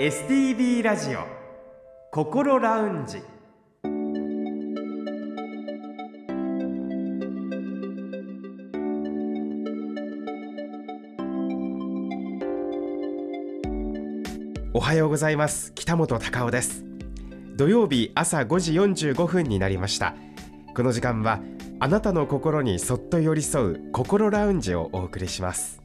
STB ラジオ心ラウンジ。おはようございます。北本隆夫です。土曜日朝5時45分になりました。この時間はあなたの心にそっと寄り添う心ラウンジをお送りします。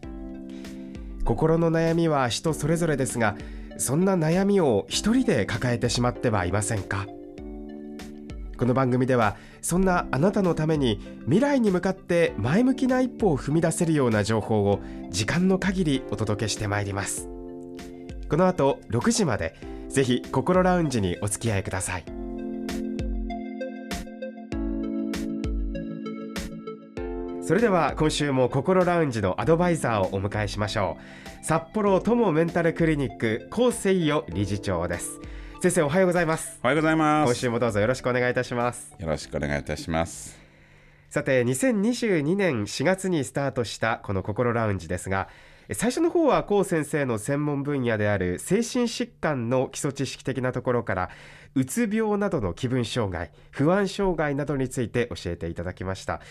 心の悩みは人それぞれですがそんな悩みを一人で抱えてしまってはいませんか？この番組ではそんなあなたのために未来に向かって前向きな一歩を踏み出せるような情報を時間の限りお届けしてまいります。この後6時までぜひ心ラウンジにお付き合いください。それでは今週も心ラウンジのアドバイザーをお迎えしましょう。札幌友メンタルクリニック高誠代理事長です。先生おはようございます。おはようございます。今週もどうぞよろしくお願いいたします。よろしくお願いいたします。さて2022年4月にスタートしたこの心ラウンジですが最初の方は高先生の専門分野である精神疾患の基礎知識的なところからうつ病などの気分障害不安障害などについて教えていただきました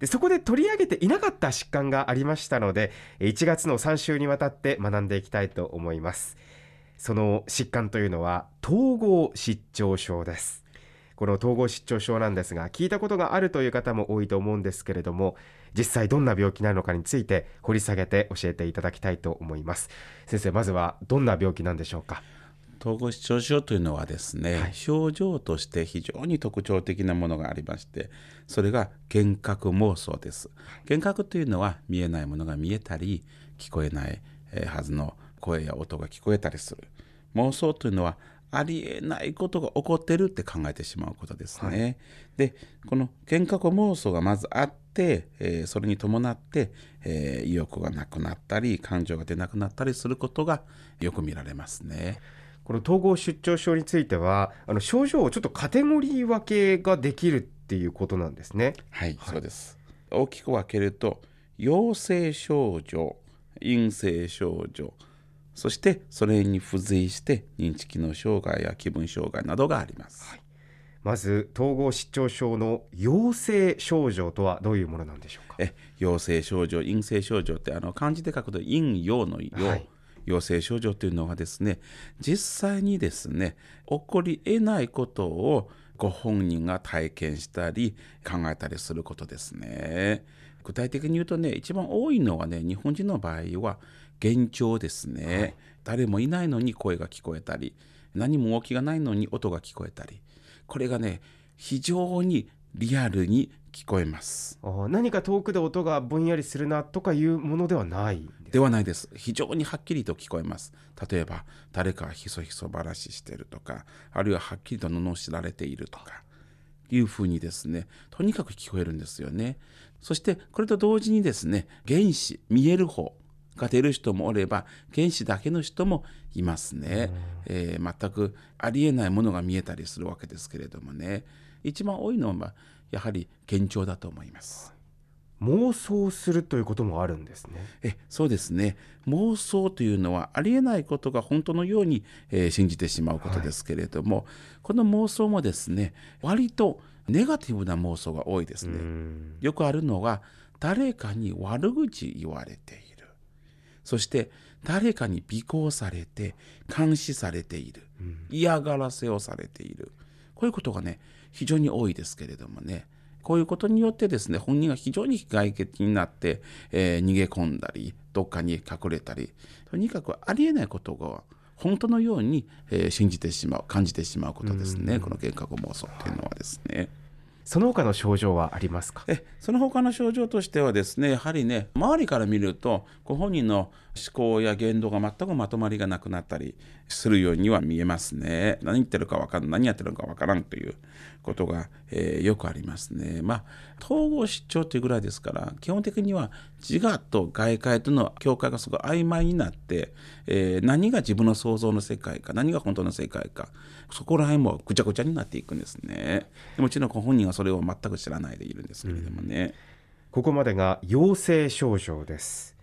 でそこで取り上げていなかった疾患がありましたので1月の3週にわたって学んでいきたいと思います。その疾患というのは統合失調症です。この統合失調症なんですが聞いたことがあるという方も多いと思うんですけれども実際どんな病気なのかについて掘り下げて教えていただきたいと思います。先生まずはどんな病気なんでしょうか？統合失調症というのはですね、はい、症状として非常に特徴的なものがありましてそれが幻覚妄想です。幻覚というのは見えないものが見えたり聞こえないはずの声や音が聞こえたりする。妄想というのはありえないことが起こってるって考えてしまうことですね。はい、でこの幻覚妄想がまずあって、えー、それに伴って、えー、意欲がなくなったり感情が出なくなったりすることがよく見られますね。この統合失調症についてはあの症状をちょっとカテゴリー分けができるっていうことなんですね。はい、はい、そうです。大きく分けると陽性症状陰性症状そしてそれに付随して認知機能障害や気分障害などがあります、はい、まず統合失調症の陽性症状とはどういうものなんでしょうか？え陽性症状陰性症状ってあの漢字で書くと陰陽の陽、はい、陽性症状というのはですね実際にですね起こり得ないことをご本人が体験したり考えたりすることですね。具体的に言うとね一番多いのはね日本人の場合は幻聴ですね、はい、誰もいないのに声が聞こえたり何も動きがないのに音が聞こえたり。これがね非常にリアルに聞こえます。あ何か遠くで音がぼんやりするなとかいうものではないではないです。非常にはっきりと聞こえます。例えば誰かひそひそ話してるとかあるいははっきりと罵られているとかいうふうにですねとにかく聞こえるんですよね。そしてこれと同時にですね原子見える方が出る人もおれば原子だけの人もいますね、えー、全くありえないものが見えたりするわけですけれどもね。一番多いのはやはり幻聴だと思います妄想するということもあるんですね。えそうですね。妄想というのはありえないことが本当のように、えー、信じてしまうことですけれども、はい、この妄想もですね割とネガティブな妄想が多いですね。よくあるのは誰かに悪口言われている。そして誰かに尾行されて監視されている、嫌がらせをされている。こういうことがね非常に多いですけれどもねこういうことによってですね本人が非常に外的になって、えー、逃げ込んだりどっかに隠れたりとにかくありえないことが本当のように、えー、信じてしまう感じてしまうことですね、この幻覚妄想っていうのはですね。その他の症状はありますか？えその他の症状としてはですねやはりね周りから見るとご本人の思考や言動が全くまとまりがなくなったりするようには見えますね。何言ってるか分かん何やってるのか分からんということが、えー、よくありますね。まあ統合失調というぐらいですから基本的には自我と外界との境界がすごい曖昧になって、えー、何が自分の想像の世界か何が本当の世界かそこら辺もぐちゃぐちゃになっていくんですね。もちろんご本人はそれを全く知らないでいるんですけれどもね、うん、ここまでが陽性症状です。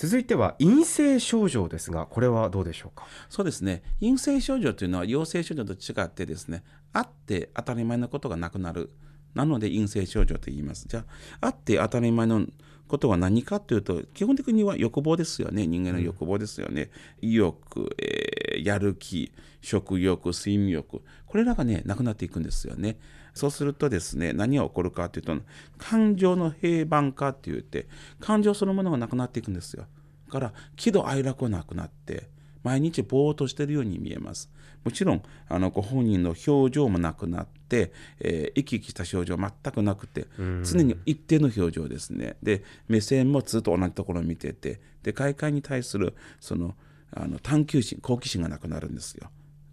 続いては陰性症状ですがこれはどうでしょうか？そうですね。陰性症状というのは陽性症状と違ってですねあって当たり前のことがなくなる。なので陰性症状と言います。じゃああって当たり前のことは何かというと基本的には欲望ですよね。人間の欲望ですよね、意欲、えー、やる気食欲睡眠欲。これらがねなくなっていくんですよね。そうするとですね何が起こるかというと感情の平板化って言って感情そのものがなくなっていくんですよ。だから喜怒哀楽はなくなって毎日ぼーっとしてるように見えます。もちろんあのご本人の表情もなくなって、えー、生き生きした表情全くなくて常に一定の表情ですね。で目線もずっと同じところを見ててで外界に対するそのあの探求心好奇心がなくなるんですよ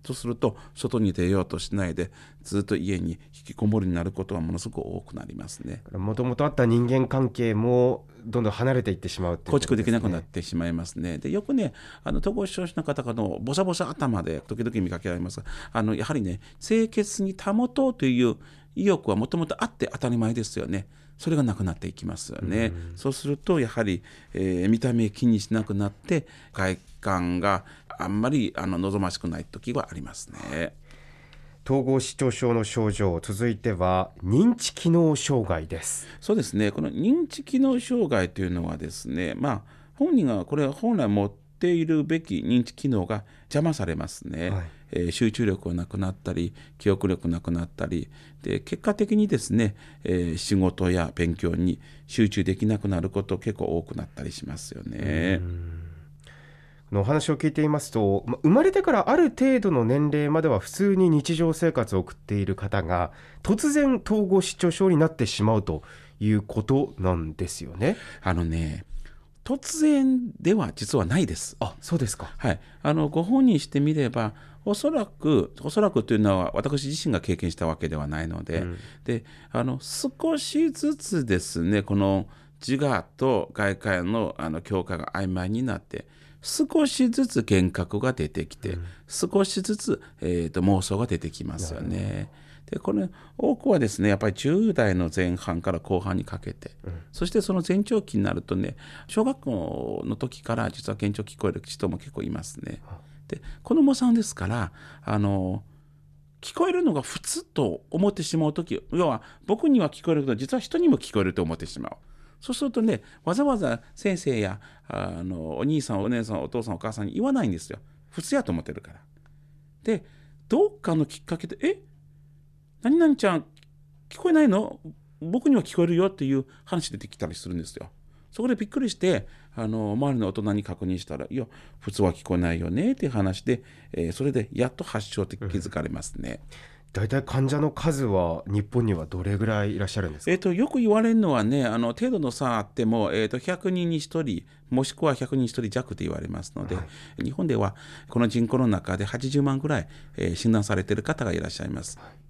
とすると外に出ようとしないでずっと家に引きこもりになることはものすごく多くなりますね。もともとあった人間関係もどんどん離れていってしまう、ね、構築できなくなってしまいますね。でよくねあの統合失調症の方のボサボサ頭で時々見かけられますがあのやはりね清潔に保とうという意欲はもともとあって当たり前ですよね。それがなくなっていきますよね。うそうするとやはり、えー、見た目気にしなくなって外観があんまりあの望ましくない時はありますね。統合失調症の症状続いては認知機能障害ですそうですねこの認知機能障害というのはですねまあ本人がこれ本来持っているべき認知機能が邪魔されますね、はい、えー、集中力がなくなったり記憶力なくなったりで結果的にですね、えー、仕事や勉強に集中できなくなること結構多くなったりしますよね。のお話を聞いていますと生まれてからある程度の年齢までは普通に日常生活を送っている方が突然統合失調症になってしまうということなんですよね。あのね突然では実はないです。あそうですか。はい。あのご本人してみればおそらくおそらくというのは私自身が経験したわけではないので、うん、であの少しずつですねこの自我と外界のあの境界が曖昧になって少しずつ幻覚が出てきて、うん、少しずつ、えーと、妄想が出てきますよね。でこれ多くはですねやっぱり10代の前半から後半にかけて、うん、そしてその前兆期になるとね小学校の時から実は幻聴聞こえる人も結構いますね。で子供さんですからあの聞こえるのが普通と思ってしまう時要は僕には聞こえるけど実は人にも聞こえると思ってしまう。そうするとねわざわざ先生やあのお兄さんお姉さんお父さんお母さんに言わないんですよ普通やと思ってるから。でどっかのきっかけで「え？何々ちゃん聞こえないの？僕には聞こえるよ」っていう話出てきたりするんですよ。そこでびっくりしてあの周りの大人に確認したら「いや普通は聞こえないよね」っていう話で、えー、それでやっと発症って気づかれますね。うん大体患者の数は日本にはどれぐらいいらっしゃるんですか、えーと、よく言われるのはねあの程度の差あっても、えーと、100人に1人もしくは100人1人弱と言われますので、はい、日本ではこの人口の中で80万ぐらい、えー、診断されている方がいらっしゃいます。はい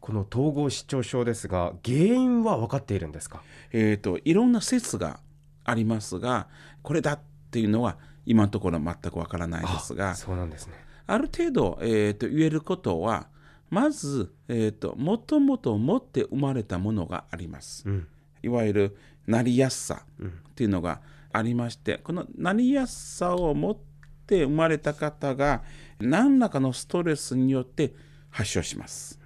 この統合失調症ですが原因は分かっているんですか、えーと、いろんな説がありますがこれだっていうのは今のところ全く分からないですがそうなんですね。ある程度、えーと言えることはまず、えーと、もともと持って生まれたものがあります、うん、いわゆるなりやすさっていうのがありまして、このなりやすさを持って生まれた方が何らかのストレスによって発症します。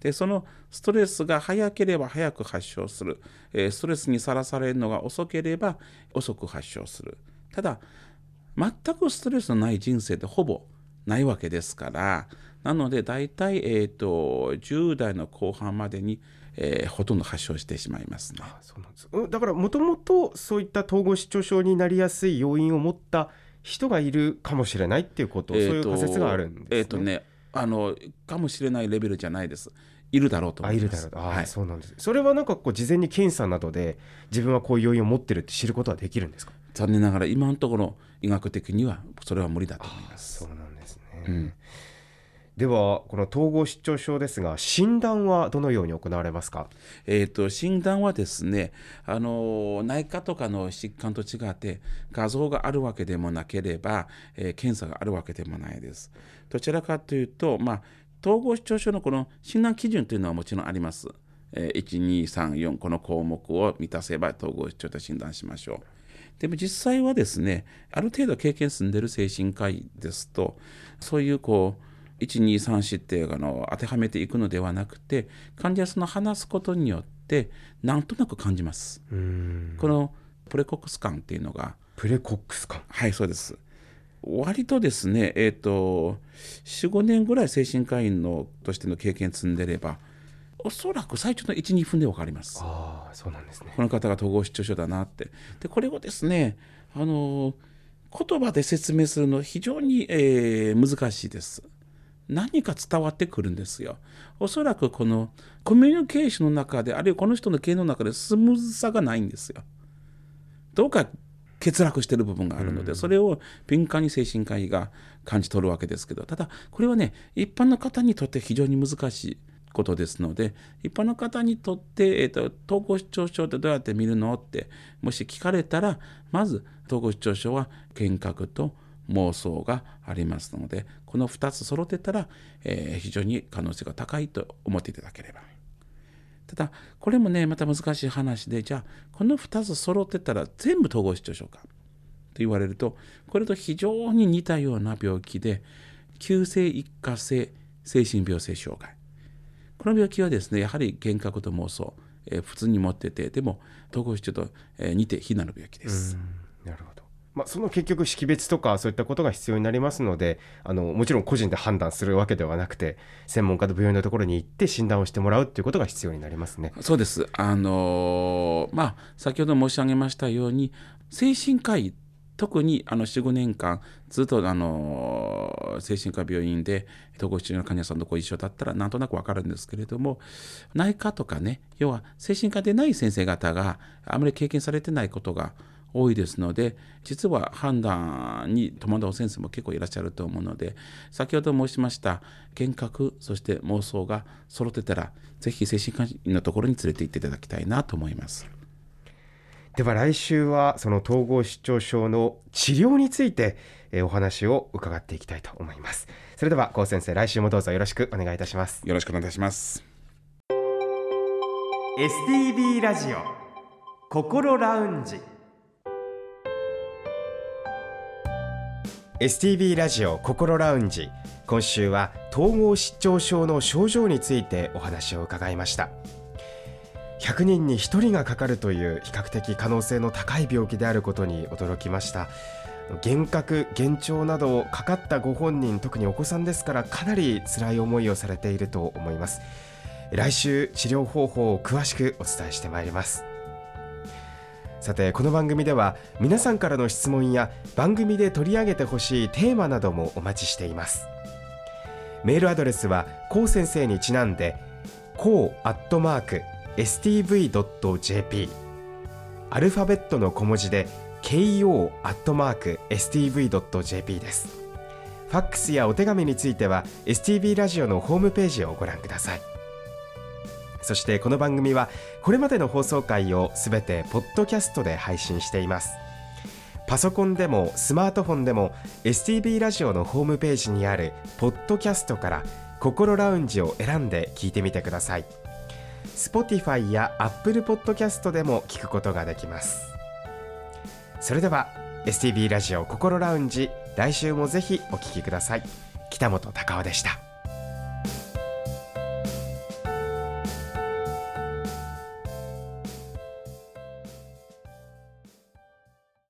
でそのストレスが早ければ早く発症する、えー、ストレスにさらされるのが遅ければ遅く発症するただ全くストレスのない人生ってほぼないわけですからなので大体、えーと、10代の後半までに、えー、ほとんど発症してしまいますね。あそうなんですだからもともとそういった統合失調症になりやすい要因を持った人がいるかもしれないっていうこと、えー、そういう仮説があるんですね。えーとねあのかもしれないレベルじゃないです。いるだろうと思います。あ、いるだろう。あ、はい、そうなんです。それはなんかこう事前に検査などで自分はこういう要因を持ってるって知ることはできるんですか？残念ながら今のところ医学的にはそれは無理だと思います。そうなんですね。うん、ではこの統合失調症ですが診断はどのように行われますか、えーと、診断はですねあの内科とかの疾患と違って画像があるわけでもなければ、えー、検査があるわけでもないです。どちらかというと、まあ、統合失調症のこの診断基準というのはもちろんあります。えー、1、2、3、4この項目を満たせば統合失調と診断しましょう。でも実際はですねある程度経験済んでる精神科医ですとそういうこう1234ってあの当てはめていくのではなくて患者さんの話すことによってなんとなく感じます。このプレコックス感っていうのがプレコックス感はいそうです割とですねえっ、と45年ぐらい精神科医のとしての経験積んでればおそらく最初の12分で分かります。ああそうなんですねこの方が統合失調症だなって。で、これをですね、あの、言葉で説明するの非常に、えー難しいです。何か伝わってくるんですよ。おそらくこのコミュニケーションの中で、あるいはこの人の経営の中でスムーズさがないんですよ。どうか欠落してる部分があるので、それを敏感に精神科医が感じ取るわけですけど、ただ、これはね、一般の方にとって非常に難しいことですので、一般の方にとって、えー、と統合失調症ってどうやって見るのって、もし聞かれたら、まず統合失調症は幻覚と妄想がありますので、この2つ揃ってたら、えー非常に可能性が高いと思っていただければ。ただこれもねまた難しい話でじゃあこの2つ揃ってたら全部統合失調症かと言われるとこれと非常に似たような病気で急性一過性精神病性障害この病気はですねやはり幻覚と妄想、えー普通に持っててでも統合失調と、えー似て非なる病気です。なるほど、まあ、その結局識別とかそういったことが必要になりますのであのもちろん個人で判断するわけではなくて専門家の病院のところに行って診断をしてもらうっていうことが必要になりますね。そうです。あのまあ先ほど申し上げましたように精神科医特にあの45年間ずっとあの精神科病院で統合失調症の患者さんとご一緒だったらなんとなくわかるんですけれども内科とかね要は精神科でない先生方があまり経験されてないことが多いですので実は判断に戸惑う先生も結構いらっしゃると思うので先ほど申しました幻覚そして妄想が揃ってたらぜひ精神科医のところに連れて行っていただきたいなと思います。では来週はその統合失調症の治療について、えーお話を伺っていきたいと思います。それでは高先生来週もどうぞよろしくお願いいたします。よろしくお願いします。STB ラジオ心ラウンジ STB ラジオ心ラウンジ。今週は統合失調症の症状についてお話を伺いました。100人に1人がかかるという比較的可能性の高い病気であることに驚きました。幻覚幻聴などをかかったご本人特にお子さんですからかなり辛い思いをされていると思います。来週治療方法を詳しくお伝えしてまいります。さてこの番組では皆さんからの質問や番組で取り上げてほしいテーマなどもお待ちしています。メールアドレスはこう先生にちなんでこうアットマーク stv.jp アルファベットの小文字で ko アットマーク stv.jp です。ファックスやお手紙については STV ラジオのホームページをご覧ください。そしてこの番組はこれまでの放送回をすべてポッドキャストで配信しています。パソコンでもスマートフォンでも STB ラジオのホームページにあるポッドキャストから心ラウンジを選んで聞いてみてください。Spotify や Apple Podcast でも聞くことができます。それでは STB ラジオ心ラウンジ来週もぜひお聞きください。北本隆夫でした。